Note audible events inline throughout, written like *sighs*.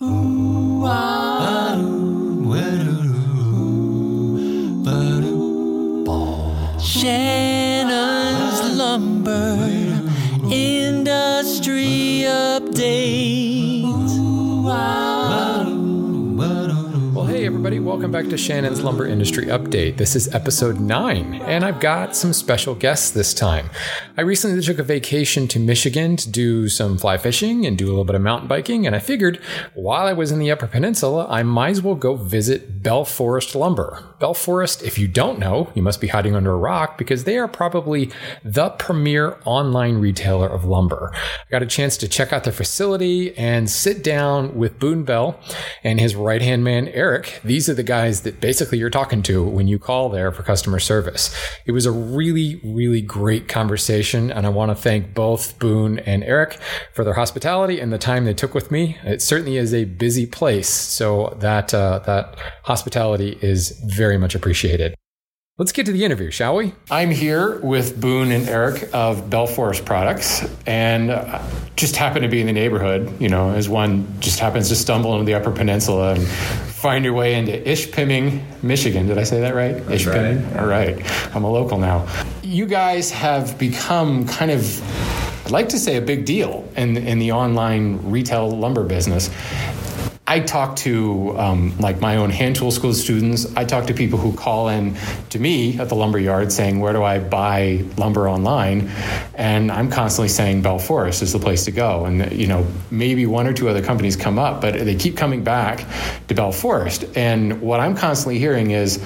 Shannon's welcome back to Shannon's Lumber Industry Update. This is episode 9, and I've got some special guests this time. I recently took a vacation to Michigan to do some fly fishing and do a little bit of mountain biking, and I figured while I was in the Upper Peninsula, I might as well go visit Bell Forest Lumber. Bell Forest, if you don't know, you must be hiding under a rock because they are probably the premier online retailer of lumber. I got a chance to check out their facility and sit down with Boone Bell and his right hand man, Eric. These are the guys that basically you're talking to when you call there for customer service. It was a really, really great conversation, and I want to thank both Boone and Eric for their hospitality and the time they took with me. It certainly is a busy place, so that uh, that hospitality is very much appreciated. Let's get to the interview, shall we? I'm here with Boone and Eric of Bell Forest Products, and uh, just happen to be in the neighborhood, you know, as one just happens to stumble into the Upper Peninsula and find your way into Ishpeming, Michigan. Did I say that right? That's Ishpeming? right. All right. I'm a local now. You guys have become kind of, I'd like to say, a big deal in, in the online retail lumber business. I talk to um, like my own hand tool school students. I talk to people who call in to me at the lumber yard saying, "Where do I buy lumber online?" And I'm constantly saying Bell Forest is the place to go. And you know, maybe one or two other companies come up, but they keep coming back to Bell Forest. And what I'm constantly hearing is,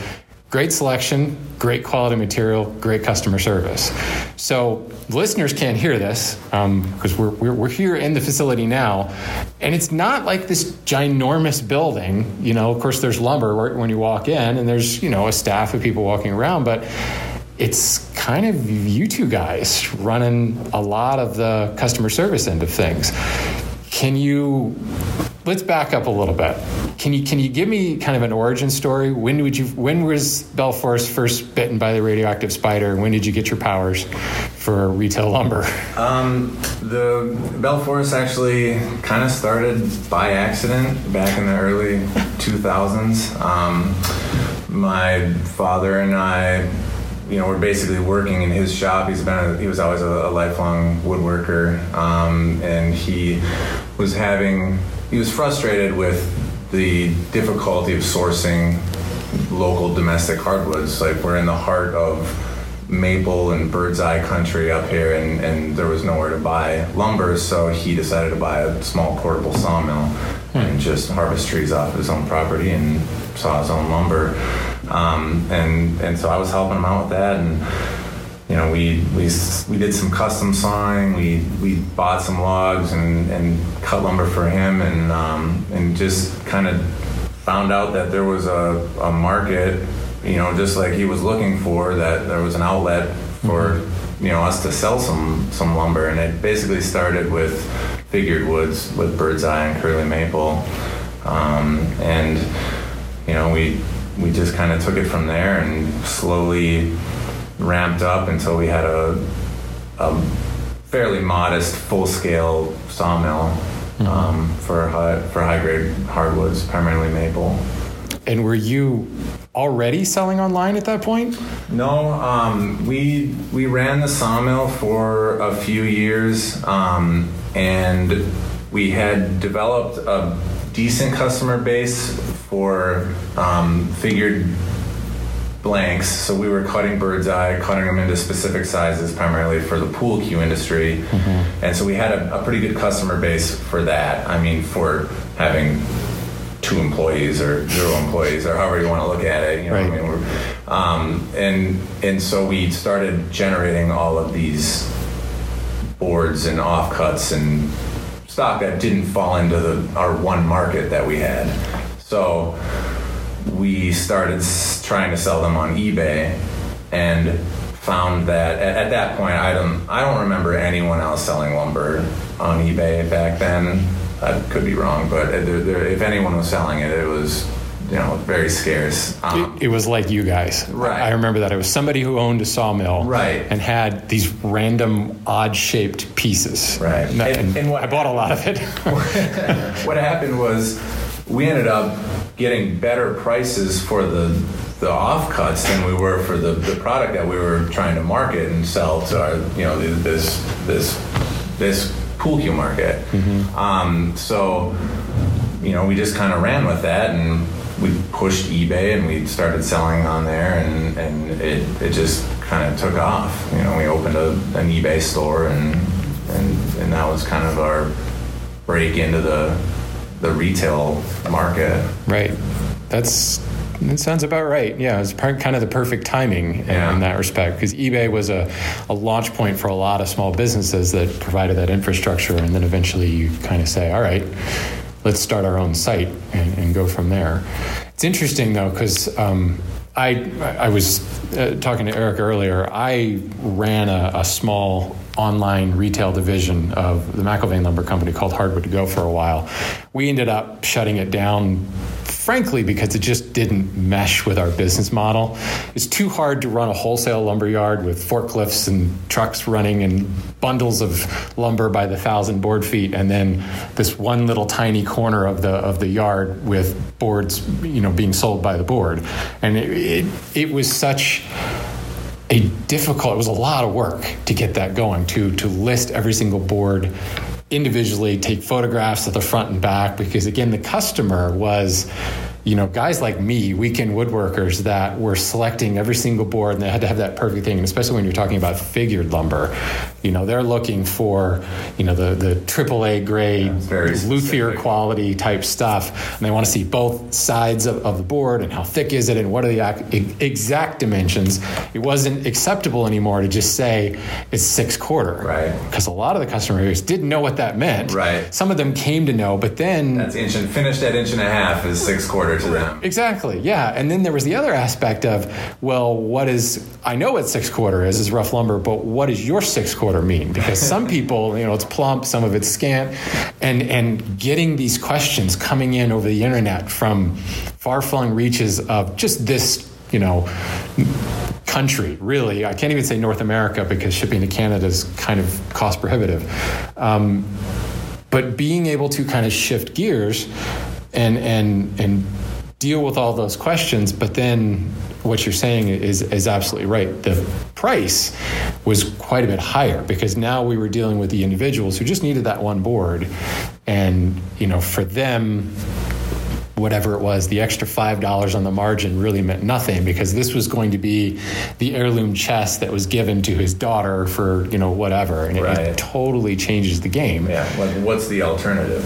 Great selection, great quality material, great customer service. So listeners can't hear this um, because we're, we're, we're here in the facility now, and it's not like this ginormous building. You know, of course, there's lumber right when you walk in, and there's you know a staff of people walking around, but it's kind of you two guys running a lot of the customer service end of things. Can you let's back up a little bit. Can you can you give me kind of an origin story? When would you when was Bell Forest first bitten by the radioactive spider? When did you get your powers for retail lumber? Um, the Bell Forest actually kind of started by accident back in the early 2000s. Um, my father and I, you know, were basically working in his shop. He's been a, he was always a, a lifelong woodworker, um, and he was having he was frustrated with the difficulty of sourcing local domestic hardwoods. Like we're in the heart of maple and bird's eye country up here, and, and there was nowhere to buy lumber, so he decided to buy a small portable sawmill and just harvest trees off his own property and saw his own lumber. Um, and and so I was helping him out with that, and you know we we we did some custom sawing. We we bought some logs and and cut lumber for him, and um, and just kind of found out that there was a, a market, you know, just like he was looking for, that there was an outlet for, you know, us to sell some some lumber, and it basically started with figured woods with bird's eye and curly maple, um, and you know we we just kind of took it from there and slowly ramped up until we had a, a fairly modest full scale sawmill. Um, for high, for high grade hardwoods, primarily maple. And were you already selling online at that point? No, um, we we ran the sawmill for a few years, um, and we had developed a decent customer base for um, figured blanks. So we were cutting bird's eye, cutting them into specific sizes, primarily for the pool cue industry, and so we had a, a pretty good customer base for that. I mean, for having two employees or zero employees or however you want to look at it. You know, Right. I mean, um, and and so we started generating all of these boards and offcuts and stock that didn't fall into the, our one market that we had. So we started s- trying to sell them on eBay and found that at, at that point I don't I don't remember anyone else selling lumber on eBay back then. I could be wrong, but there, there, if anyone was selling it, it was you know very scarce. Um, It was like you guys. Right. I remember that. It was somebody who owned a sawmill. Right. And had these random odd shaped pieces. Right. And, And- and what I bought a lot of it. *laughs* what happened was we ended up getting better prices for the the offcuts than we were for the, the product that we were trying to market and sell to our you know this this this pool cue market. Um, so you know we just kind of ran with that and we pushed eBay and we started selling on there and, and it, it just kind of took off. You know we opened a, an eBay store and, and and that was kind of our break into the the retail market. right. That's. That sounds about right. Yeah, it's kind of the perfect timing in, Yeah. in that respect because eBay was a, a launch point for a lot of small businesses that provided that infrastructure, and then eventually you kind of say, all right, let's start our own site and, and go from there. It's interesting though because um, I I was uh, talking to Eric earlier. I ran a, a small online retail division of the McIlvain Lumber Company called Hardwood to Go for a while. We ended up shutting it down frankly because it just didn't mesh with our business model. It's too hard to run a wholesale lumber yard with forklifts and trucks running and bundles of lumber by the thousand board feet and then this one little tiny corner of the of the yard with boards you know being sold by the board and it it, it was such a difficult it was a lot of work to get that going to to list every single board individually take photographs of the front and back because again the customer was you know guys like me weekend woodworkers that were selecting every single board and they had to have that perfect thing. And especially when you're talking about figured lumber you know they're looking for you know the the AAA grade very luthier quality type stuff. And they want to see both sides of, of the board and how thick is it and what are the ac- exact dimensions. It wasn't acceptable anymore to just say it's six quarter. Right. because a lot of the customer base didn't know what that meant. Right. some of them came to know but then That's inch and finished at inch and a half is six quarter to them. Exactly. Yeah. And then there was the other aspect of, well, what is I know what six quarter is is rough lumber, but what does your six quarter mean? Because some *laughs* people, you know, it's plump, some of it's scant, and and getting these questions coming in over the internet from far-flung reaches of just this, you know, country. Really, I can't even say North America because shipping to Canada is kind of cost prohibitive. Um, but being able to kind of shift gears and and and deal with all those questions but then what you're saying is is absolutely right. The price was quite a bit higher because now we were dealing with the individuals who just needed that one board. And you know for them whatever it was, the extra five dollars on the margin really meant nothing because this was going to be the heirloom chest that was given to his daughter for you know whatever, and it- it, totally changes the game. Yeah, like what's the alternative?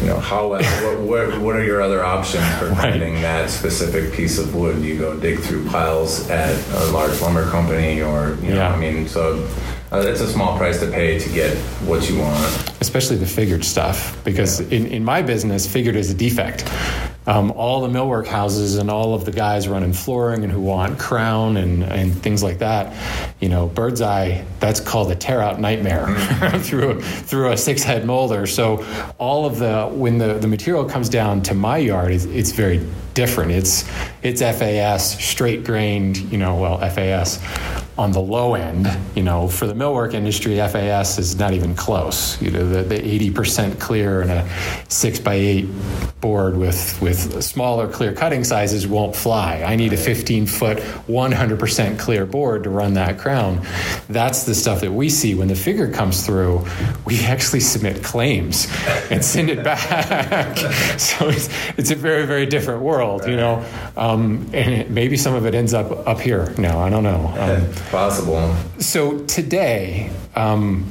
You know, how what, what, what are your other options for Right. finding that specific piece of wood? You go dig through piles at a large lumber company, or you know, Yeah. I mean, so uh, it's a small price to pay to get what you want. especially the figured stuff because in, in my business figured is a defect um, all the millwork houses and all of the guys running flooring and who want crown and, and things like that you know bird's eye that's called a tear out nightmare *laughs* through a, through a six head molder. So all of the when the, the material comes down to my yard it's, it's very different. It's it's FAS straight grained you know well FAS on the low end, you know, for the millwork industry, FAS is not even close. You know, the, the 80% clear and a six by eight board with, with smaller clear cutting sizes won't fly. I need a 15 foot, 100% clear board to run that crown. That's the stuff that we see when the figure comes through. We actually submit claims and send it back. *laughs* so it's, it's a very, very different world, you know. Um, and it, maybe some of it ends up up here. No, I don't know. *laughs* Um, Possible. so today, um,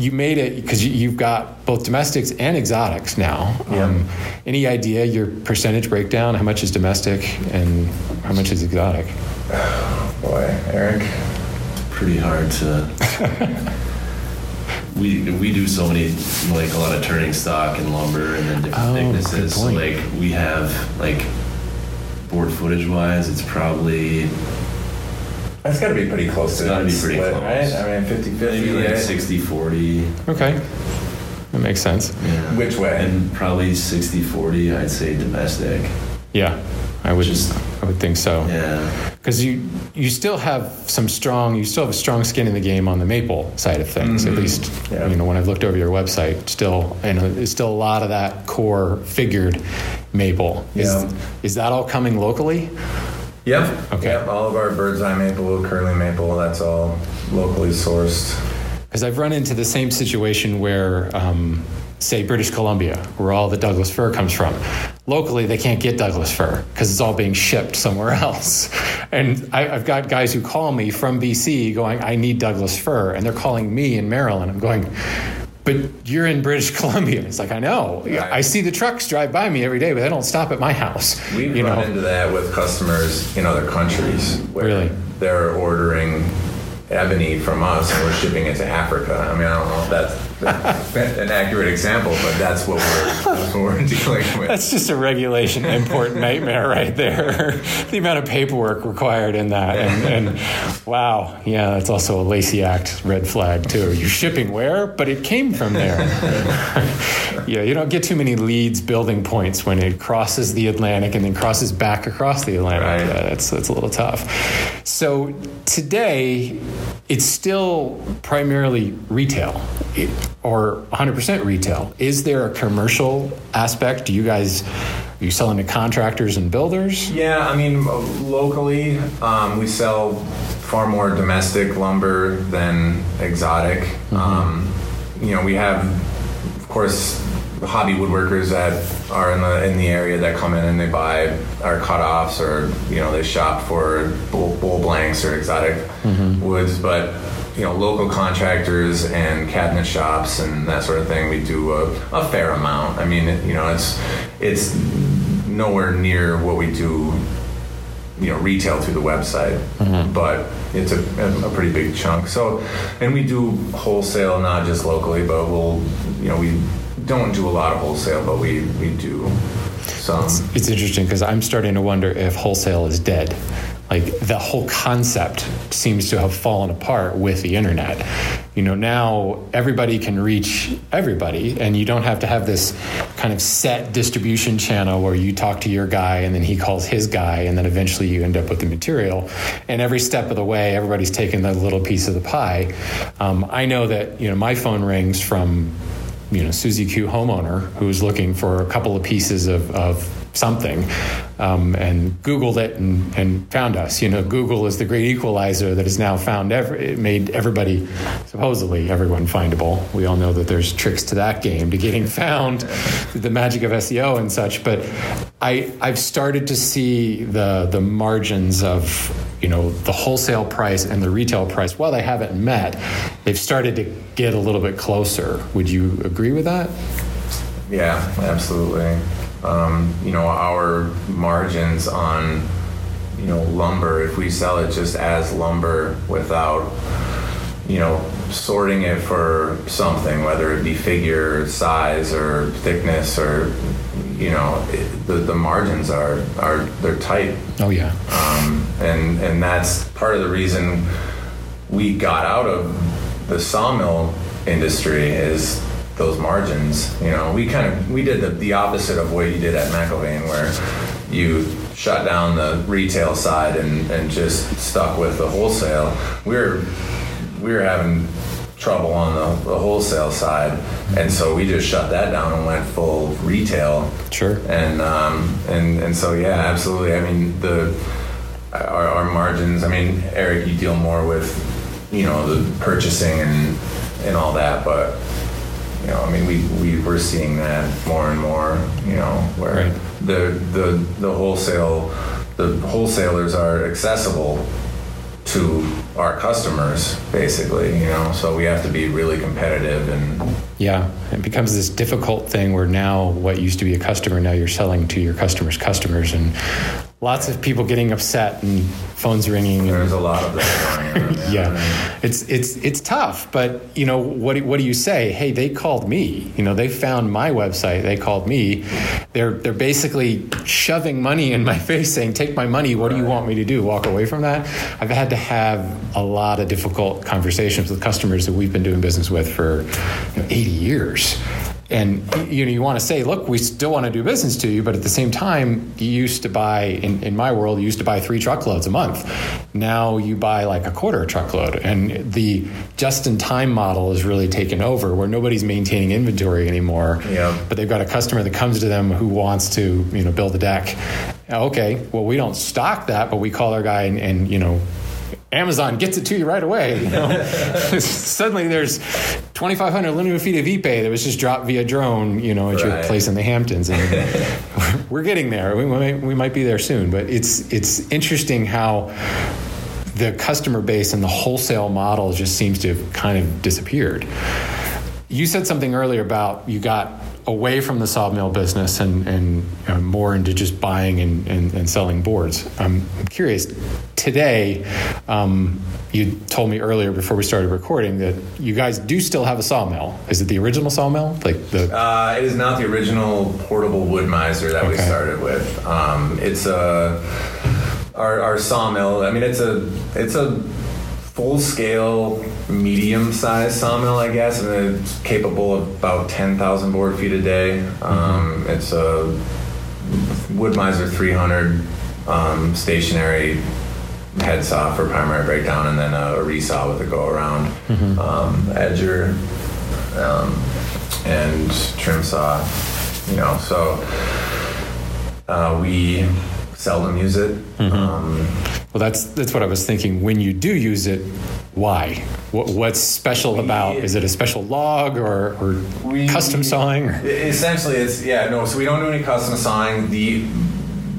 you made it because you, you've got both domestics and exotics now. Um, any idea your percentage breakdown? How much is domestic and how much is exotic? *sighs* Boy, Eric. pretty hard to. *laughs* we we do so many like a lot of turning stock and lumber and then different Oh, good thicknesses. So like we have like board footage wise, it's probably That's got to be pretty close to It's gotta that be pretty split, close. right? I mean, 50 maybe 50. like right? 60 40. Okay, that makes sense. Yeah. Which way? And probably 60 40, I'd say domestic. Yeah, I would. Just- I would think so. Yeah. Because you you still have some strong you still have a strong skin in the game on the maple side of things. At mm-hmm. least Yeah. you know when I've looked over your website, still and there's still a lot of that core figured maple. Is, Yeah. is that all coming locally? Yep. Okay. Yep. All of our bird's eye maple, curly maple, that's all locally sourced. Because I've run into the same situation where, um, say, British Columbia, where all the Douglas fir comes from. Locally, they can't get Douglas fir because it's all being shipped somewhere *laughs* else. And I, I've got guys who call me from BC going, I need Douglas fir. And they're calling me in Maryland. I'm going, but you're in British *laughs* Columbia. It's like, I know. Right. I see the trucks drive by me every day, but they don't stop at my house. We've you run know? into that with customers in other countries where Really? they're ordering ebony from us and we're shipping it to Africa. I mean, I don't know if that's *laughs* an accurate example, but that's what we're, that's what we're dealing with. That's just a regulation import nightmare right there. *laughs* the amount of paperwork required in that. And, and wow, yeah, that's also a Lacey Act red flag, too. You're shipping where? But it came from there. *laughs* yeah, you don't get too many leads building points when it crosses the Atlantic and then crosses back across the Atlantic. Right. Uh, that's, that's a little tough. So today, it's still primarily retail it- or 100% retail. Is there a commercial aspect? Do you guys are you selling to contractors and builders? Yeah, I mean, locally, um, we sell far more domestic lumber than exotic. Um, you know, we have, of course, hobby woodworkers that are in the in the area that come in and they buy our cutoffs or you know they shop for bull, bull blanks or exotic woods, but. You know, local contractors and cabinet shops and that sort of thing. We do a, a fair amount. I mean, you know, it's it's nowhere near what we do you know retail through the website mm-hmm. but it's a, a pretty big chunk so and we do wholesale not just locally but we'll you know we don't do a lot of wholesale but we we do some It's interesting because I'm starting to wonder if wholesale is dead. Like the whole concept seems to have fallen apart with the internet. You know, now everybody can reach everybody, and you don't have to have this kind of set distribution channel where you talk to your guy and then he calls his guy, and then eventually you end up with the material. And every step of the way, everybody's taking a little piece of the pie. Um, I know that, you know, my phone rings from you know Susie Q homeowner who's looking for a couple of pieces of, of something um, and Googled it and, and found us. You know, Google is the great equalizer that has now found every, it made everybody supposedly everyone findable. We all know that there's tricks to that game to getting *laughs* found, the magic of SEO and such. But I I've started to see the the margins of you know the wholesale price and the retail price. While they haven't met, they've started to get a little bit closer. Would you agree with that? yeah absolutely um, you know our margins on you know lumber if we sell it just as lumber without you know sorting it for something whether it be figure size or thickness or you know it, the, the margins are are they're tight Oh yeah. um, and and that's part of the reason we got out of the sawmill industry is those margins. You know, we kind of we did the, the opposite of what you did at McIlvain, where you shut down the retail side and, and just stuck with the wholesale. We were we were having trouble on the, the wholesale side, and so we just shut that down and went full retail Sure. and um, and and so yeah, absolutely. I mean the our, our margins. I mean, Eric, you deal more with you know the purchasing and and all that, but you know, I mean, we we we're seeing that more and more. You know, where Right. the the the wholesale the wholesalers are accessible to our customers basically you know so we have to be really competitive and Yeah, it becomes this difficult thing where now what used to be a customer, now you're selling to your customers' customers, and lots of people getting upset and phones ringing. And, there's a lot of that going on *laughs* yeah, it's it's it's tough, but you know what? do- What do you say? Hey, they called me. You know, they found my website. They called me. They're they're basically shoving money in my *laughs* face, saying, "Take my money. What do you want me to do? Walk away from that?" I've had to have a lot of difficult conversations with customers that we've been doing business with for you know, 80 years. and you know you want to say look we still want to do business to you but at the same time you used to buy in, in my world you used to buy three truckloads a month now you buy like a quarter truckload and the just in time model is really taken over where nobody's maintaining inventory anymore Yeah. but they've got a customer that comes to them who wants to you know build a deck okay well we don't stock that but we call our guy and, and you know Amazon gets it to you right away. You know? *laughs* Suddenly, there's 2,500 linear feet of ipe that was just dropped via drone, you know, at your place in the Hamptons, and *laughs* we're getting there. We might, we might be there soon, but it's it's interesting how the customer base and the wholesale model just seems to have kind of disappeared. You said something earlier about you got away from the sawmill business and, and uh, more into just buying and, and, and selling boards. I'm curious, today, um, you told me earlier before we started recording that you guys do still have a sawmill. Is it the original sawmill? Like the. Uh, it is not the original portable Wood-Mizer that we started with. Um, it's a our, our sawmill. I mean, it's a it's a full scale, medium sized sawmill, I guess, and it's capable of about ten thousand board feet a day. Um, it's a Wood-Mizer 300 um, stationary head saw for primary breakdown, and then a, resaw with a go around um, edger um, and trim saw. You know, so uh, we seldom use it. Um, Well, that's that's what I was thinking. When you do use it, why? What, what's special about? Is it a special log or, or We- custom sawing? Or? Essentially, it's yeah, no. So we don't do any custom sawing. The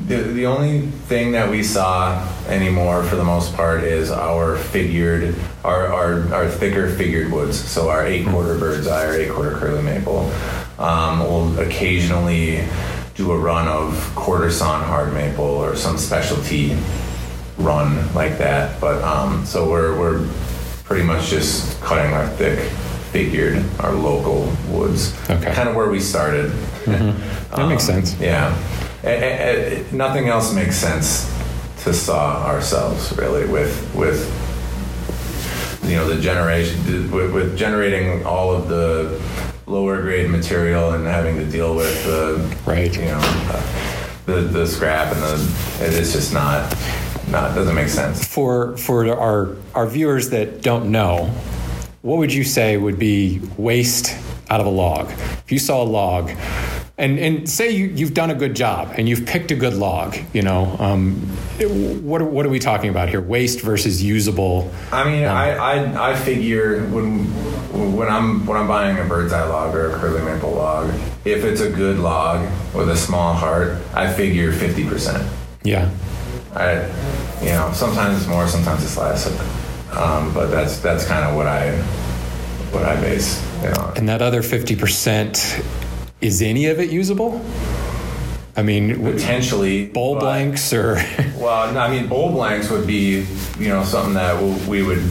the, the only thing that we saw anymore, for the most part, is our figured, our our, our thicker figured woods. So our eight quarter bird's eye, or eight quarter curly maple. Um, we'll occasionally do a run of quarter sawn hard maple or some specialty run like that. But um, so we're we're pretty much just cutting our thick figured, our local woods. Okay. Kind of where we started. Mm-hmm. That makes um, sense. Yeah. Nothing else makes sense to saw ourselves really with with you know the generation with, with generating all of the lower grade material and having to deal with the Right. you know uh, the the scrap and the it is just not not doesn't make sense. For for our our viewers that don't know, what would you say would be waste out of a log? If you saw a log, and and say you, you've done a good job and you've picked a good log, you know, um, what are, what are we talking about here? Waste versus usable. I mean, I, I I figure when when I'm when I'm buying a bird's eye log or a curly maple log, if it's a good log with a small heart, I figure fifty percent. Yeah. I, you know, sometimes it's more, sometimes it's less, um, but that's that's kind of what I what I base it on. And that other fifty percent, is any of it usable? I mean, Potentially bowl but- blanks or *laughs* Well, no, I mean, bowl blanks would be you know something that we would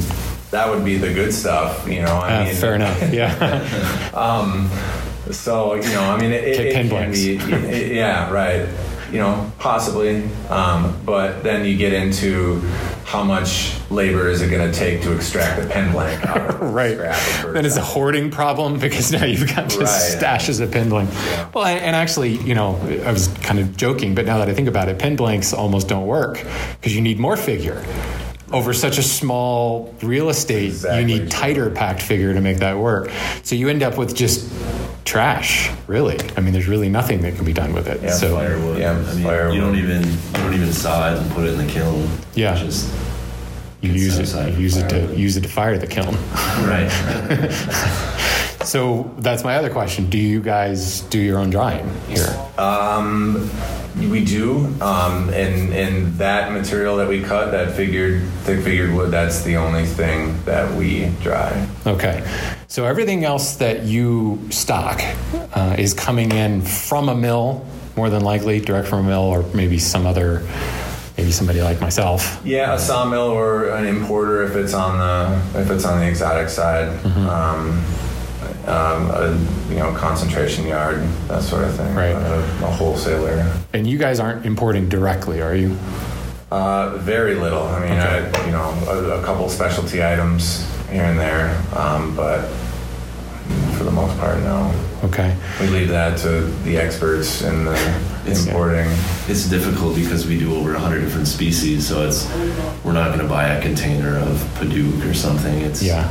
that would be the good stuff. You know, I Ah, mean, fair enough. *laughs* Yeah. So you know, I mean, it, it, it can blanks. be, it- yeah, right. You know, possibly, um, but then you get into how much labor is it going to take to extract a pen blank out *laughs* right. Then it's a hoarding problem because now you've got just Right. stashes of pen blank. Well, and, and actually, you know, I was kind of joking, but now that I think about it, pen blanks almost don't work because you need more figure. Over such a small real estate, Exactly you need tighter packed figure to make that work. So you end up with just trash, really. I mean, there's really nothing that can be done with it. Yeah, so Firewood. Yeah, I mean, firewood. you don't even you don't even saw it and put it in the kiln. Yeah. Just you use it, you use it to use it to fire the kiln. right. *laughs* So that's my other question. Do you guys do your own drying here? Um, we do, um, and and that material that we cut, that figured thick figured wood, that's the only thing that we dry. Okay. So everything else that you stock uh, is coming in from a mill, more than likely, direct from a mill, or maybe some other, maybe somebody like myself. Yeah, a sawmill or an importer if it's on the if it's on the exotic side. Mm-hmm. Um, um, a you know concentration yard, that sort of thing. Right. A, a wholesaler. And you guys aren't importing directly, are you? Uh, very little. I mean, I, you know, a, a couple specialty items here and there, um, but for the most part, no. Okay. We leave that to the experts and the It's- importing. It's difficult because we do over 100 different species, so it's we're not going to buy a container of padauk or something. It's Yeah.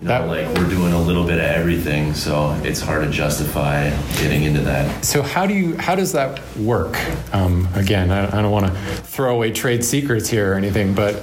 You know, That- like we're doing a little bit of everything, so it's hard to justify getting into that. So how do you how does that work? Um, again, I, I don't want to throw away trade secrets here or anything, but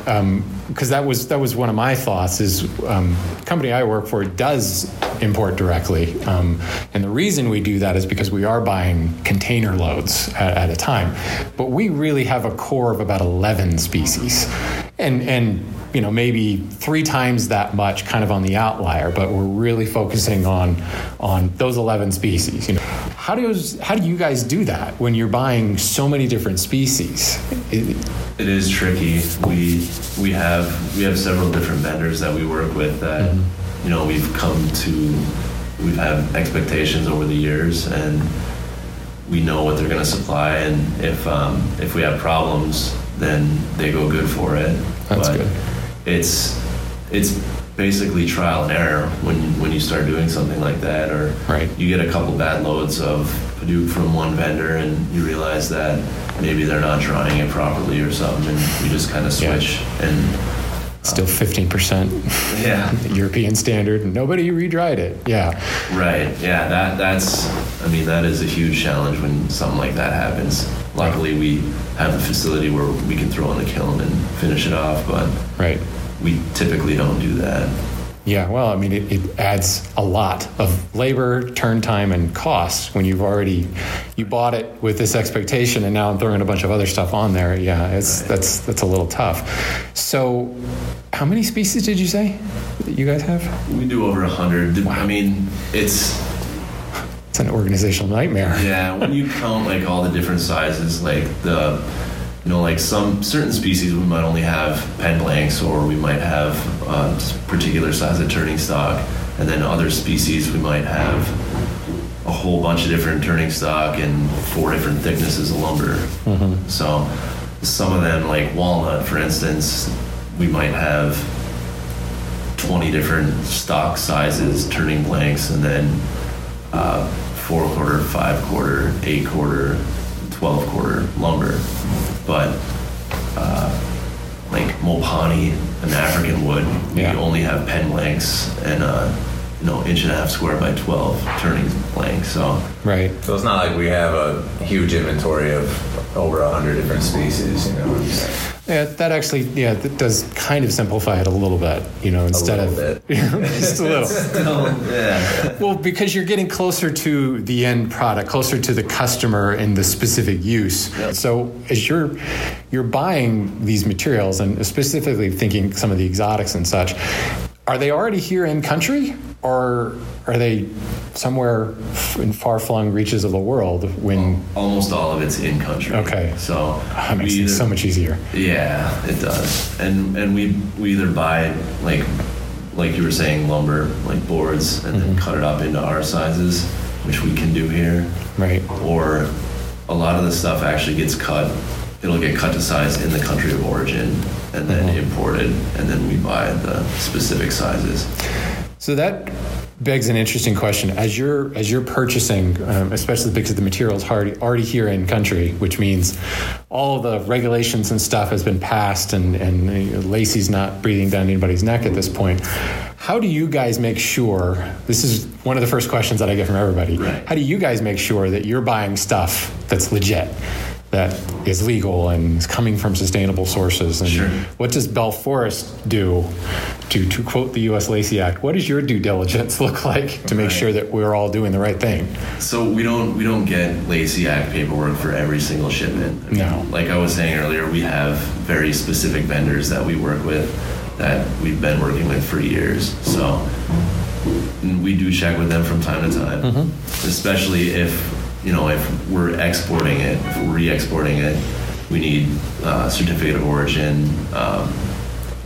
because that was that was one of my thoughts is um, the company I work for does import directly, um, and the reason we do that is because we are buying container loads at, at a time, but we really have a core of about eleven species, and and you know maybe three times that much kind of on the outlier but we're really focusing on on those 11 species you know. How does how do you guys do that when you're buying so many different species? It- It is tricky. We we have we have several different vendors that we work with that you know we've come to we've had expectations over the years and we know what they're going to supply and if um, if we have problems then they go good for it. That's but good. It's it's basically trial and error when when you start doing something like that or Right. you get a couple bad loads of Hadoop from one vendor and you realize that maybe they're not drying it properly or something and you just kind of Yeah. switch and still um, 15% *laughs* yeah *laughs* european standard nobody redried it yeah right yeah that that's i mean that is a huge challenge when something like that happens luckily we have a facility where we can throw in the kiln and finish it off but right we typically don't do that Yeah, well, I mean, it, it adds a lot of labor, turn time, and cost when you've already you bought it with this expectation, and now I'm throwing a bunch of other stuff on there. Yeah, it's that's that's a little tough. So, how many species did you say that you guys have? we do over a hundred i mean it's It's an organizational nightmare. Yeah, when you count like all the different sizes, like the, you know, like some certain species we might only have pen blanks or we might have a particular size of turning stock, and then other species we might have a whole bunch of different turning stock and four different thicknesses of lumber. So some of them, like walnut, for instance, we might have 20 different stock sizes, turning blanks, and then uh, four quarter, five quarter, eight quarter, 12 quarter lumber. But uh, like Mopani, an African wood, Yeah. only have pen blanks and uh, you know inch and a half square by 12 turning blanks. So Right. So it's not like we have a huge inventory of over a hundred different species, you know. Yeah, that actually, yeah, that does kind of simplify it a little bit. You know, instead little of *laughs* just a little. *laughs* Still, yeah, Well, because you're getting closer to the end product, closer to the customer and the specific use. So as you're you're buying these materials, and specifically thinking some of the exotics and such, are they already here in country, or are they somewhere in far-flung reaches of the world? When almost all of it's in country. Okay. So that makes we it so much easier. Yeah, it does. And and we we either buy like like you were saying lumber, like boards, and Mm-hmm. then cut it up into our sizes, which we can do here. Right. Or a lot of the stuff actually gets cut. It'll get cut to size in the country of origin and then Mm-hmm. imported, and then we buy the specific sizes. So that begs an interesting question. As you're as you're purchasing, um, especially because the material's already already here in country, which means all the regulations and stuff has been passed, and and uh, Lacey's not breathing down anybody's neck at this point. How do you guys make sure? This is one of the first questions that I get from everybody. Right. How do you guys make sure that you're buying stuff that's legit? That is legal and is coming from sustainable sources. And Sure. what does Bell Forest do to, to quote the U.S. Lacey Act? What does your due diligence *laughs* look like to make Right. sure that we're all doing the right thing? So we don't we don't get Lacey Act paperwork for every single shipment. I mean, No. Like I was saying earlier, we have very specific vendors that we work with that we've been working with for years. So we do check with them from time to time, mm-hmm. especially if you know if we're exporting it, if we're re-exporting it, we need uh, certificate of origin. Um,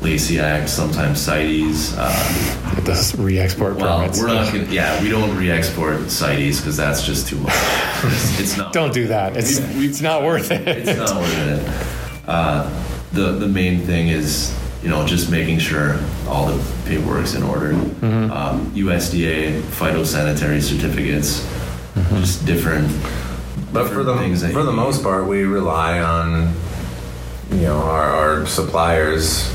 Lacey Act, sometimes CITES, uh, It does re-export well, permits. we're not gonna. Yeah, we don't re-export CITES because that's just too much. It's, *laughs* it's not. Don't do that. It's We- it's not worth it. It's not worth it. Uh, the the main thing is you know, just making sure all the paperwork's in order. Um, USDA phytosanitary certificates, just different. But for the for the most part, we rely on you know our, our suppliers.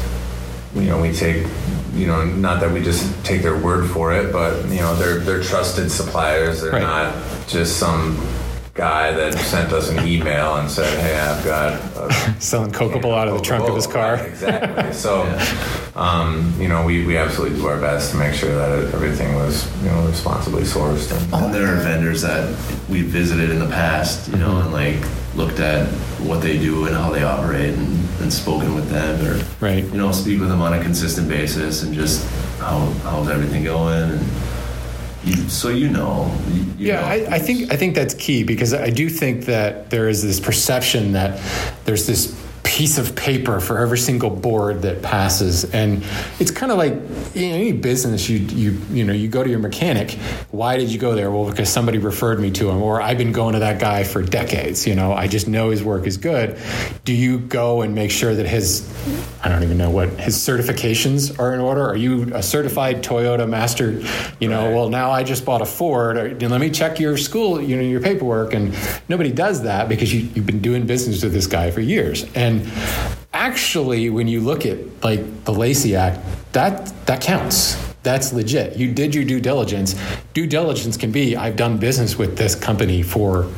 You know, we take you know not that we just take their word for it, but you know they're they're trusted suppliers. They're Right. not just some guy that sent us an email and said, "Hey, I've got." A, *laughs* Selling Coca-Cola out of the trunk of his car. Right, exactly. So, *laughs* um, you know, we, we absolutely do our best to make sure that everything was, you know, responsibly sourced. And, And there are vendors that we visited in the past, you know, and like looked at what they do and how they operate and, and spoken with them or, Right. you know, speak with them on a consistent basis and just how, how's everything going. And you, so you know. You, Yeah, know I, I think I think that's key because I do think that there is this perception that there's this piece of paper for every single board that passes, and it's kind of like in any business. You you you know you go to your mechanic. Why did you go there? Well, because somebody referred me to him, or I've been going to that guy for decades. You know, I just know his work is good. Do you go and make sure that his I don't even know what his certifications are in order? Are you a certified Toyota master? You know, Right. well now I just bought a Ford. Or, let me check your school, you know, your paperwork. And nobody does that because you, you've been doing business with this guy for years. And actually, when you look at like the Lacey Act, that that counts. That's legit. You did your due diligence. Due diligence can be I've done business with this company for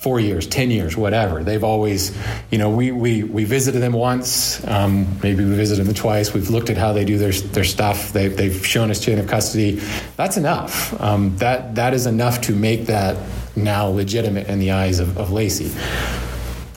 four years, 10 years, whatever. They've always, you know, we, we, we visited them once, um, maybe we visited them twice. We've looked at how they do their, their stuff. They, they've shown us chain of custody. That's enough. Um, that, that is enough to make that now legitimate in the eyes of, of Lacey.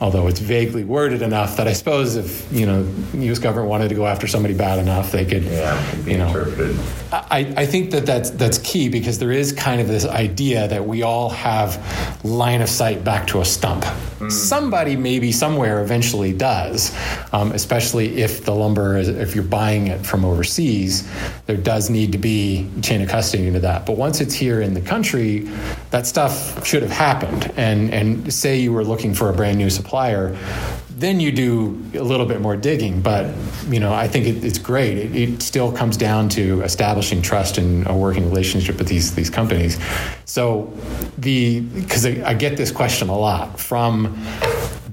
Although it's vaguely worded enough that I suppose if, you know, U.S. government wanted to go after somebody bad enough, they could, yeah, you know, interpreted. I, I think that that's, that's key because there is kind of this idea that we all have line of sight back to a stump. Somebody maybe somewhere eventually does, um, especially if the lumber, is, if you're buying it from overseas, there does need to be chain of custody into that. But once it's here in the country, that stuff should have happened. And, and say you were looking for a brand new supplier, then you do a little bit more digging. But you know, I think it, it's great. It, it still comes down to establishing trust and a working relationship with these these companies. So the because I, I get this question a lot from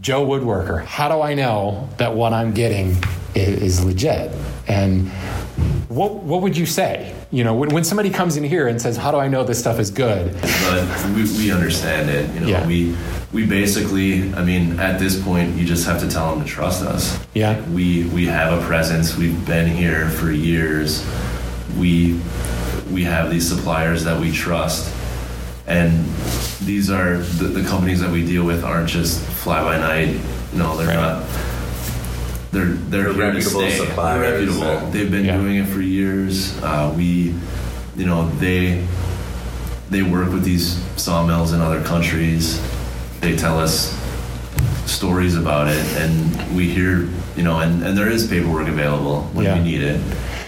Joe Woodworker. How do I know that what I'm getting is, is legit? And what what would you say? You know, when, when somebody comes in here and says, "How do I know this stuff is good?" but we, we understand it. You know, Yeah. we we basically, I mean, at this point, you just have to tell them to trust us. Yeah. We we have a presence. We've been here for years. We we have these suppliers that we trust, and these are the, the companies that we deal with aren't just fly by night. No, they're Right. not. They're they're, They're here to reputable stay. suppliers They're reputable. that- They've been Yeah. doing it for years. Uh, we, you know, they they work with these sawmills in other countries. They tell us stories about it, and we hear, you know, and, and there is paperwork available when Yeah. we need it.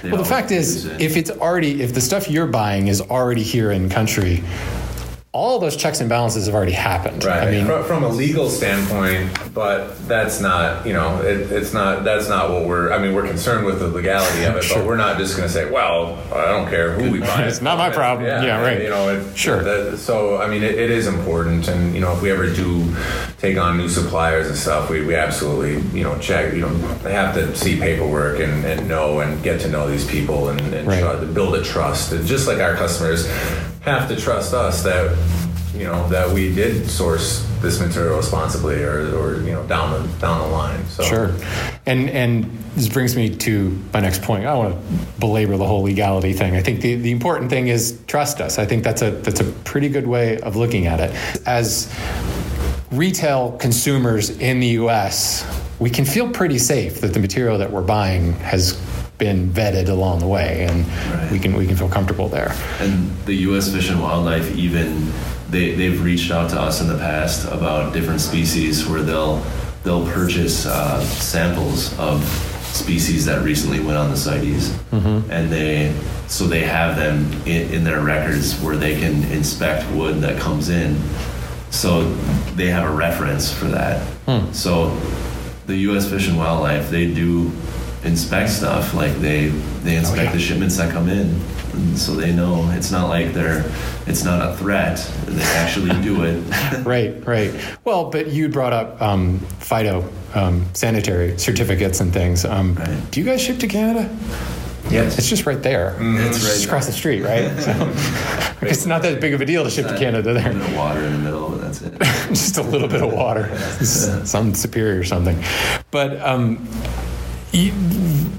They Well, the fact is, it. if it's already, if the stuff you're buying is already here in country, all those checks and balances have already happened. Right. I mean, from, from a legal standpoint, but that's not, you know, it, it's not, that's not what we're, I mean, we're concerned with the legality of it, Sure. but we're not just going to say, well, I don't care who we buy. *laughs* It's not my problem. Yeah, right. You know, it, Sure. that- so, I mean, it, it is important. And, you know, if we ever do take on new suppliers and stuff, we, we absolutely, you know, check, you know, they have to see paperwork and, and know and get to know these people and, and Right. try to build a trust. And just like our customers have to trust us that, you know that we did source this material responsibly or, or you know down the down the line so Sure. And and this brings me to my next point. I want to belabor the whole legality thing. I think the, the important thing is trust us. I think that's a that's a pretty good way of looking at it. As retail consumers in the US, we can feel pretty safe that the material that we're buying has been vetted along the way and Right. we can we can feel comfortable there. and the U.S. Fish and Wildlife even they they've reached out to us in the past about different species where they'll they'll purchase uh, samples of species that recently went on the CITES, and they so they have them in, in their records where they can inspect wood that comes in, so they have a reference for that. So the U.S. Fish and Wildlife they do inspect stuff. Like they they inspect Oh, yeah. the shipments that come in, and so they know it's not like they're it's not a threat. They actually do it. *laughs* *laughs* Right, right. Well, but you brought up um, phyto um, sanitary certificates and things. Um, Right. Do you guys ship to Canada? Yes. It's just right there. It's It's just right across the street, right? *laughs* So, it's not that big of a deal to ship to Canada A there. bit of water in the middle, but that's it. just a little bit of water, some superior or something. But um, you-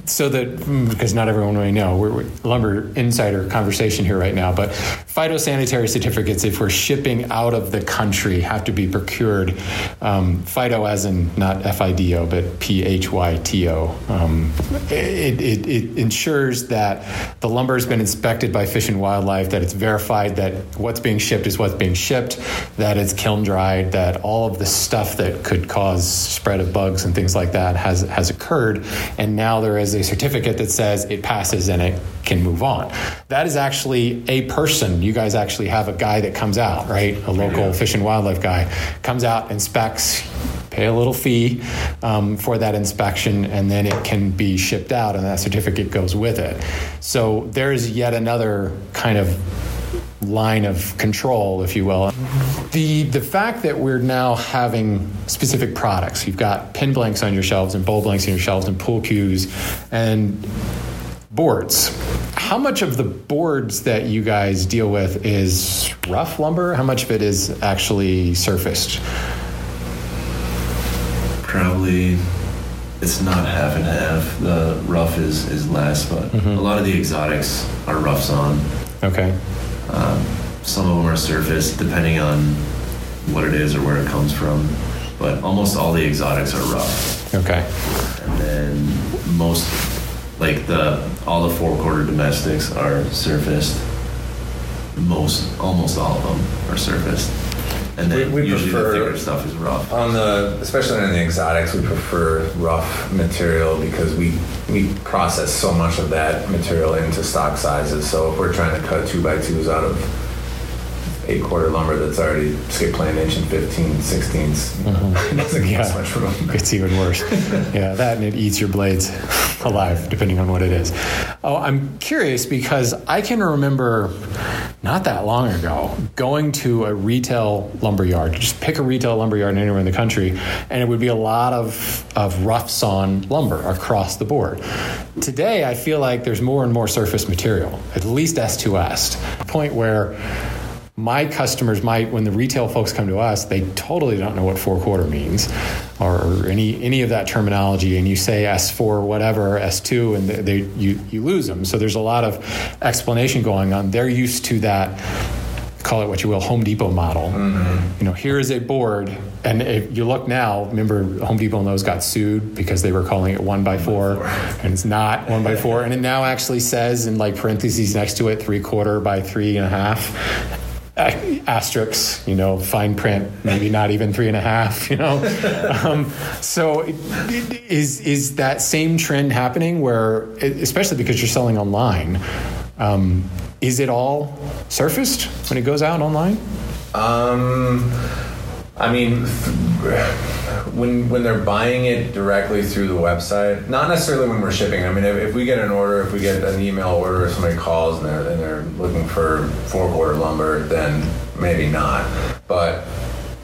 so that because not everyone may know, we're, we're lumber insider conversation here right now. But phytosanitary certificates, if we're shipping out of the country, have to be procured. Um, phyto, as in not F-I-D-O, but P-H-Y-T-O. Um, it, it, it ensures that the lumber has been inspected by Fish and Wildlife, that it's verified that what's being shipped is what's being shipped, that it's kiln dried, that all of the stuff that could cause spread of bugs and things like that has has occurred, and now there is a certificate that says it passes and it can move on. That is actually a person. You guys actually have a guy that comes out, right? A local Fish and Wildlife guy comes out, inspects, pay a little fee um, for that inspection, and then it can be shipped out, and that certificate goes with it. So there's yet another kind of line of control, if you will. The the fact that we're now having specific products, you've got pin blanks on your shelves and bowl blanks on your shelves and pool cues and boards. How much of the boards that you guys deal with is rough lumber? How much of it is actually surfaced? Probably it's not half and half. The rough is is less, but Mm-hmm. a lot of the exotics are roughs on. Okay. Um, some of them are surface, depending on what it is or where it comes from. But almost all the exotics are rough, Okay. and then most, like the all the four quarter domestics are surfaced. Most, almost all of them are surfaced, and then We- we usually the prefer- thicker stuff is rough. On the, especially in the exotics, we prefer rough material because we we process so much of that material into stock sizes. So if we're trying to cut two by twos out of eight quarter lumber that's already skip plane inch and 15 sixteenths, mm-hmm. *laughs* it doesn't give us Yeah. much room. It's even worse. *laughs* yeah, that and it eats your blades alive, depending on what it is. Oh, I'm curious because I can remember not that long ago going to a retail lumber yard. Just pick a retail lumber yard anywhere in the country, and it would be a lot of, of rough sawn lumber across the board. Today, I feel like there's more and more surface material, at least S2S, a point where my customers might when the retail folks come to us they totally don't know what four quarter means or, or any any of that terminology. And you say s4 whatever s2 and they, they you you lose them. So there's a lot of explanation going on. They're used to that call it what you will home depot model. Mm-hmm. You know here is a board and if you look now remember home depot and those got sued because they were calling it one by four. and it's not one by four. And it now actually says in like parentheses next to it three quarter by three and a half asterisks, you know, fine print, maybe not even three and a half, you know. Um, so, is is that same trend happening where, especially because you're selling online, um, is it all surfaced when it goes out online? Um, I mean, when when they're buying it directly through the website, not necessarily when we're shipping. I mean, if, if we get an order, if we get an email order, if somebody calls and they're and they're looking for four quarter lumber, then maybe not. But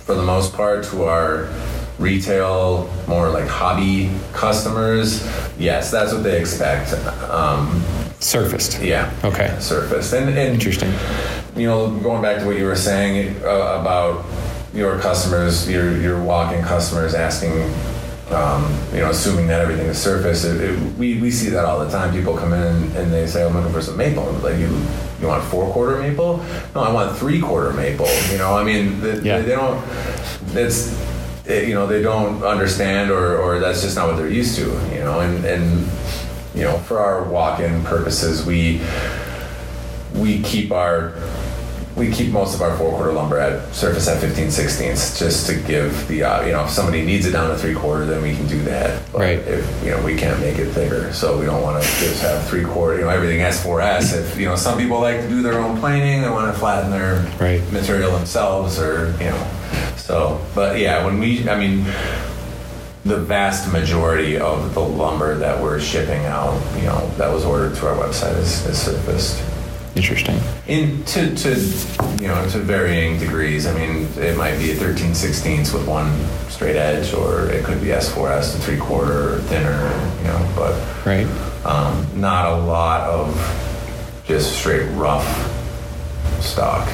for the most part, to our retail, more like hobby customers, yes, that's what they expect. Um, Surfaced. yeah. Okay. Surfaced. and, and Interesting. you know, going back to what you were saying uh, about your customers, your your walk-in customers asking, um, you know, assuming that everything is surface. It, it, we, we see that all the time. People come in and they say, "I'm looking for some maple." Like you, you want four quarter maple? No, I want three quarter maple. You know, I mean, they, Yeah. they don't. It's it, you know they don't understand or or that's just not what they're used to. You know, and and you know for our walk-in purposes, we we keep our we keep most of our four quarter lumber at surface at 15 sixteenths just to give the uh, you know if somebody needs it down to three quarter then we can do that but Right. if you know we can't make it thicker so we don't want to just have three quarter you know everything s4s if you know some people like to do their own planing they want to flatten their Right. material themselves or you know so but yeah when we i mean the vast majority of the lumber that we're shipping out, you know, that was ordered through our website is, is surfaced. Interesting. In to, to you know to varying degrees. I mean, it might be a 13 16ths with one straight edge, or it could be S4S to three quarter thinner. You know, but Right. um, not a lot of just straight rough stock.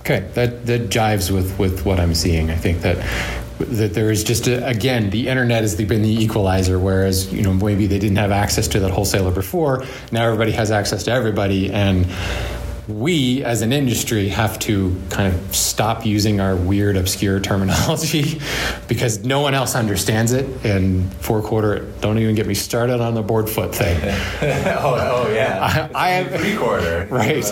Okay, that that jives with with what I'm seeing. I think that that there is just a, again the internet has been the equalizer, whereas you know maybe they didn't have access to that wholesaler before. Now everybody has access to everybody, and we as an industry have to kind of stop using our weird obscure terminology *laughs* because no one else understands it and four quarter don't even get me started on the board foot thing *laughs* oh, oh yeah, I- I have- three quarter. *laughs* Right.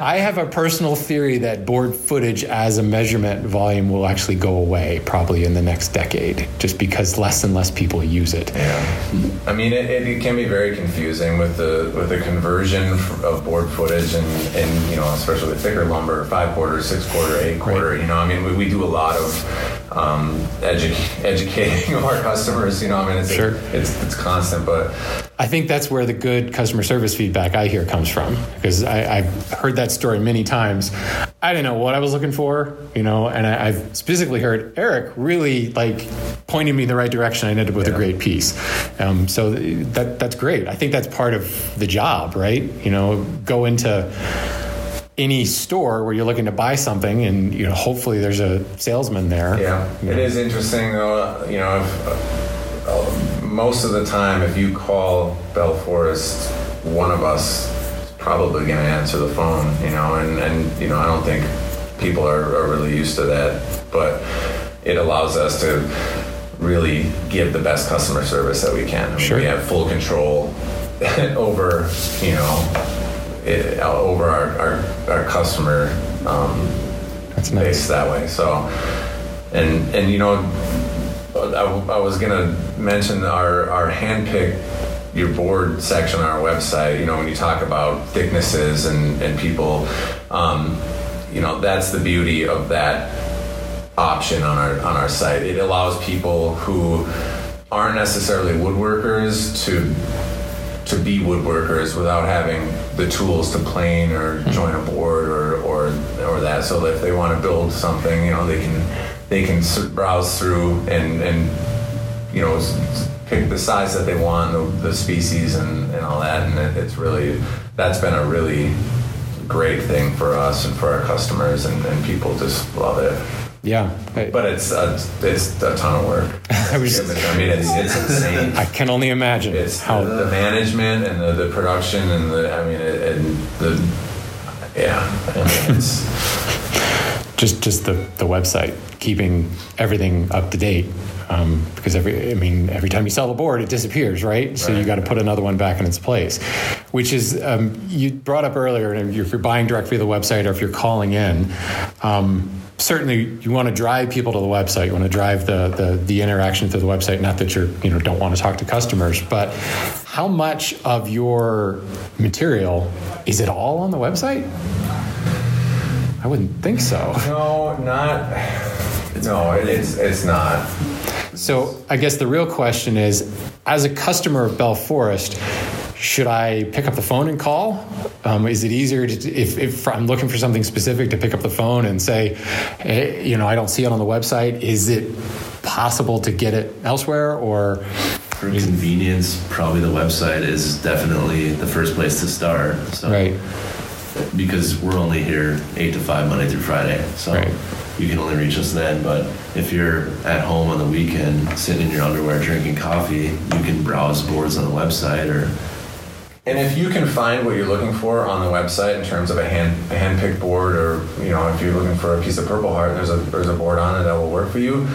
I have a personal theory that board footage as a measurement volume will actually go away probably in the next decade, just because less and less people use it. Yeah, I mean, it, it can be very confusing with the with the conversion of board footage and, and you know, especially with thicker lumber, five quarter, six quarter, eight quarter. You know, I mean, we, we do a lot of um, edu- educating *laughs* of our customers. You know, I mean, it's Sure. it's it's constant, but I think that's where the good customer service feedback I hear comes from, because I, I've heard that story many times. I didn't know what I was looking for, you know, and I, I've specifically heard Eric really like pointing me in the right direction. I ended up with a great piece. Um, so that that's great. I think that's part of the job, right? You know, go into any store where you're looking to buy something, and you know, hopefully there's a salesman there. Yeah, You it is interesting though. You know, if, uh, most of the time, if you call Bell Forest, one of us is probably going to answer the phone. You know, and and you know, I don't think people are, are really used to that, but it allows us to really give the best customer service that we can. I mean, Sure. We have full control *laughs* over, you know, it, over our, our, our customer um, That's nice. based that way. So, and and you know, I, I was gonna mention our our handpick your board section on our website. You know, when you talk about thicknesses and and people, um, you know, that's the beauty of that option on our on our site. It allows people who aren't necessarily woodworkers to to be woodworkers without having the tools to plane or join a board or, or or that. So if they want to build something, you know, they can they can browse through and and you know pick the size that they want, the, the species and, and all that. And it, it's really that's been a really great thing for us and for our customers, and, and people just love it. Yeah. But it's a, it's a ton of work. *laughs* I was- I mean, it's, it's insane. I can only imagine It's how the, the management and the, the production and the I mean it, and the yeah I mean, it's *laughs* just just the, the website keeping everything up to date um, because every I mean every time you sell a board it disappears right so you Right. got to put another one back in its place which is um, you brought up earlier and if you're buying direct via the website or if you're calling in um, certainly you want to drive people to the website you want to drive the, the the interaction through the website not that you're you know don't want to talk to customers but how much of your material is it all on the website I wouldn't think so. no not no it's it's not So I guess the real question is, as a customer of Bell Forest, should I pick up the phone and call? Um, is it easier to, if, if I'm looking for something specific to pick up the phone and say, hey, you know, I don't see it on the website? Is it possible to get it elsewhere or? For convenience, probably the website is definitely the first place to start. So, Right. Because we're only here eight to five Monday through Friday, so Right. you can only reach us then. But if you're at home on the weekend, sitting in your underwear drinking coffee, you can browse boards on the website or and if you can find what you're looking for on the website in terms of a hand a hand picked board or you know if you're looking for a piece of purple heart there's a there's a board on it that will work for you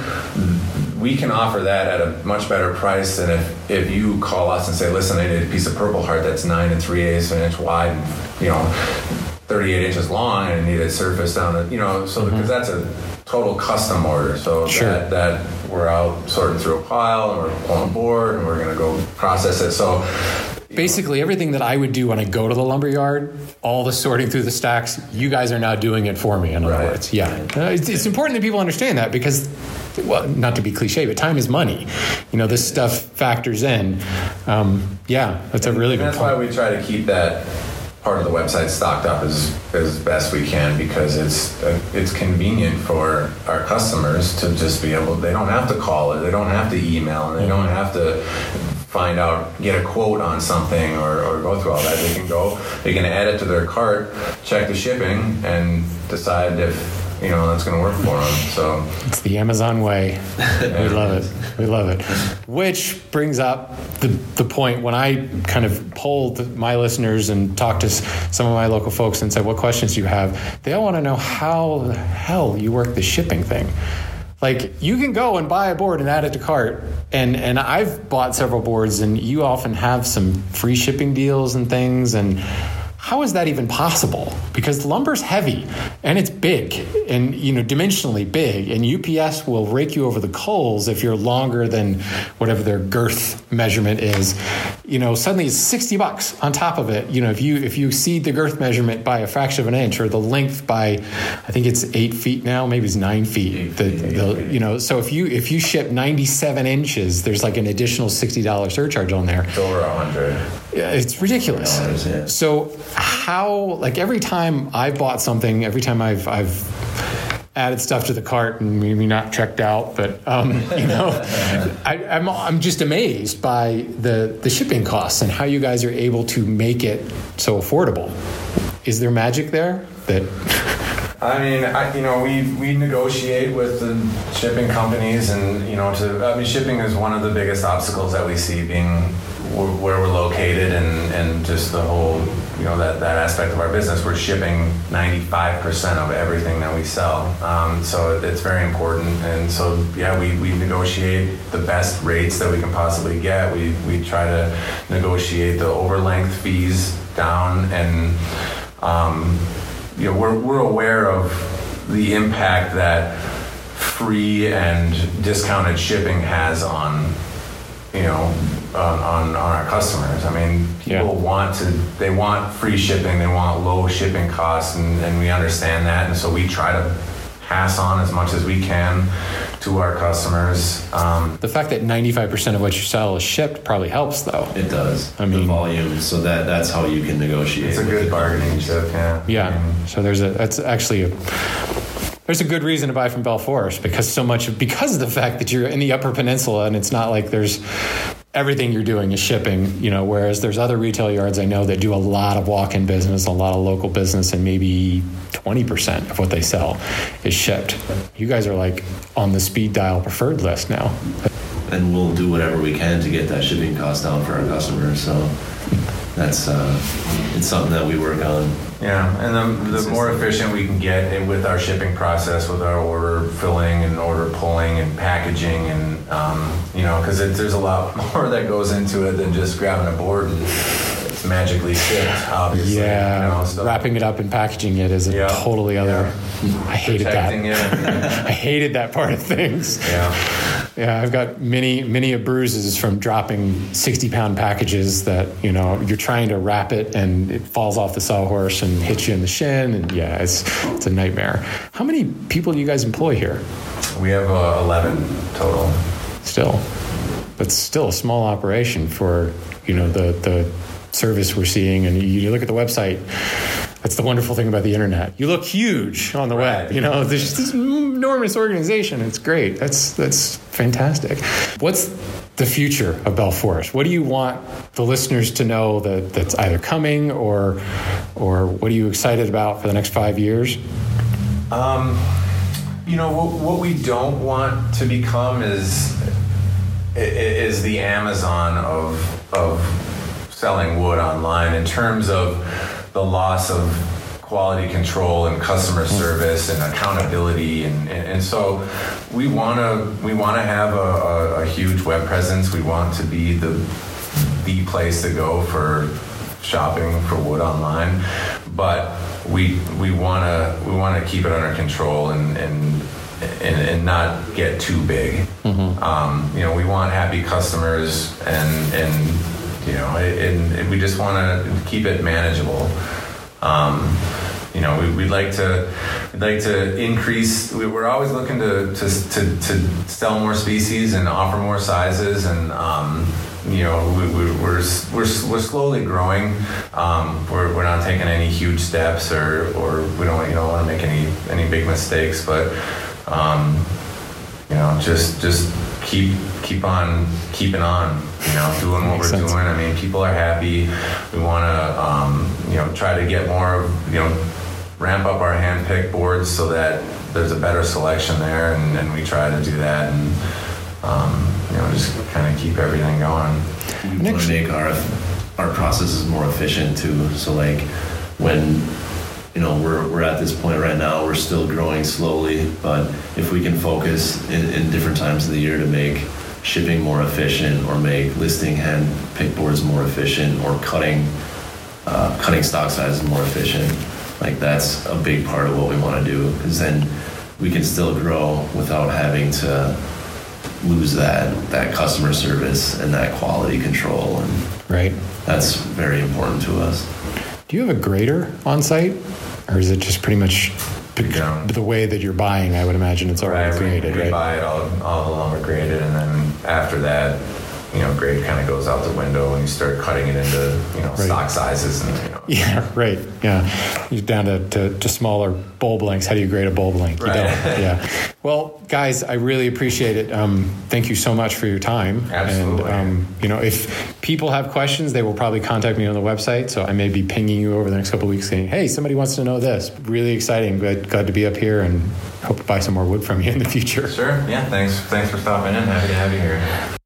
we can offer that at a much better price than if, if you call us and say, listen, I need a piece of Purple Heart that's nine and three eighths of an inch wide, and, you know, 38 inches long, and I need it surfaced down, a, you know, so because that's a total custom order. So Sure. that, that we're out sorting through a pile, and we're pulling a board, and we're going to go process it. So Basically, everything that I would do when I go to the lumber yard, all the sorting through the stacks, you guys are now doing it for me. In other Right. words, yeah, Uh, it's, it's important that people understand that because well, not to be cliche, but time is money. You know, this stuff factors in. Um, yeah, that's a really And good that's point. why we try to keep that part of the website stocked up as as best we can because it's uh, it's convenient for our customers to just be able. They don't have to call it. They don't have to email. And they don't have to find out get a quote on something or, or go through all that. They can go. They can add it to their cart, check the shipping, and decide if you know that's going to work for them. So It's the Amazon way. we love it. We love it. Which brings up the, the point when I kind of polled my listeners and talked to some of my local folks and said, What questions do you have? They all want to know how the hell you work the shipping thing. Like you can go and buy a board and add it to cart, and and I've bought several boards, and you often have some free shipping deals and things, and how is that even possible? Because lumber's heavy and it's big and you know dimensionally big, and UPS will rake you over the coals if you're longer than whatever their girth measurement is. You know, suddenly it's sixty bucks on top of it. You know, if you if you exceed the girth measurement by a fraction of an inch or the length by, I think it's eight feet now, maybe it's nine feet. The, the, you know, so if you if you ship ninety seven inches, there's like an additional sixty dollars surcharge on there. over a hundred. Yeah, It's ridiculous. Yeah. So how like every time I've bought something, every time I've I've added stuff to the cart and maybe not checked out, but um, *laughs* you know, *laughs* I, I'm I'm just amazed by the the shipping costs and how you guys are able to make it so affordable. Is there magic there that? *laughs* I mean, I, you know, we we negotiate with the shipping companies, and you know, to I mean, shipping is one of the biggest obstacles that we see, being wh- where we're located, and and just the whole, you know, that that aspect of our business. We're shipping ninety five percent of everything that we sell, um, so it's very important. And so, yeah, we we negotiate the best rates that we can possibly get. We we try to negotiate the overlength fees down and. Um, you know, we're, we're aware of the impact that free and discounted shipping has on, you know, on, on, on our customers. I mean, people Yeah. want to, they want free shipping, they want low shipping costs, and, and we understand that. And so we try to pass on as much as we can to our customers. Um, The fact that 95% of what you sell is shipped probably helps, though. It does. I the mean- volume, so that that's how you can negotiate. it's a good bargaining chip, yeah. I Yeah. mean, So there's a that's actually a there's a good reason to buy from Bell because so much of because of the fact that you're in the Upper Peninsula and it's not like there's everything you're doing is shipping, you know, whereas there's other retail yards I know that do a lot of walk-in business, a lot of local business and maybe 20% of what they sell is shipped. You guys are like on the speed dial preferred list now. and we'll do whatever we can to get that shipping cost down for our customers. So that's uh, it's something that we work on. Yeah, and the, the more efficient we can get it with our shipping process, with our order filling and order pulling and packaging, and um, you know, because there's a lot *laughs* more that goes into it than just grabbing a board and it's magically shipped. Obviously, Yeah, you know, so wrapping it up and packaging it is a Yeah. totally other. I hated that. protecting it. *laughs* I hated that part of things. yeah, Yeah, I've got many, many of bruises from dropping 60 pound packages that, you know, you're trying to wrap it and it falls off the sawhorse and hits you in the shin. And yeah, it's, it's a nightmare. How many people do you guys employ here we have uh, 11 total. still? but still a small operation for, you know, the, the service we're seeing. And you look at the website, that's the wonderful thing about the internet. You look huge on the web. You know, there's just this enormous organization. It's great. That's that's fantastic. What's the future of Bell Forest? What do you want the listeners to know that that's either coming or or what are you excited about for the next five years? Um, You know what, what we don't want to become is is the Amazon of of selling wood online in terms of the loss of quality control and customer service and accountability and, and, and so we want to we want to have a, a, a huge web presence. We want to be the the place to go for shopping for wood online but we we want to we want to keep it under control and and and, and not get too big. Um, you know we want happy customers and and you know and, and we just want to keep it manageable um, you know, we, we'd like to we'd like to increase. we- We're always looking to to, to, to sell more species and offer more sizes, and um, you know, we, we, we're we're we're slowly growing. Um, we're, we're not taking any huge steps, or or we don't you know want to make any any big mistakes, but. Um, you know, just just keep keep on keeping on. You know, doing what we're sense. doing. I mean, people are happy. We want to, um, you know, try to get more. Of you know, ramp up our hand-picked boards so that there's a better selection there, and, and we try to do that, and um, you know, just kind of keep everything going. we want to make our our processes more efficient too. So like when you know we're we're at this point right now, we're still growing slowly, but if we can focus in, in different times of the year to make shipping more efficient or make listing hand pick boards more efficient or cutting uh, cutting stock sizes more efficient like that's a big part of what we want to do because then we can still grow without having to lose that that customer service and that quality control and Right. that's very important to us Do you have a grader on site, or is it just pretty much We don't. the way that you're buying? I would imagine it's already Right, we, graded, we right? buy it all, all the lumber graded, and then after that, you know, grade kind of goes out the window, and you start cutting it into you know Right. stock sizes, and you know. *laughs* Yeah, right. Yeah, you're down to, to, to smaller bulb lengths. How do you grade a bulb length? You Right. don't. Yeah. *laughs* Well, guys, I really appreciate it. Um, thank you so much for your time. Absolutely. And um, you know, if people have questions, they will probably contact me on the website. So I may be pinging you over the next couple of weeks, saying, "Hey, somebody wants to know this." Really exciting. Glad, glad to be up here, and hope to buy some more wood from you in the future. Sure. Yeah. Thanks. Thanks for stopping in. Happy to have you here.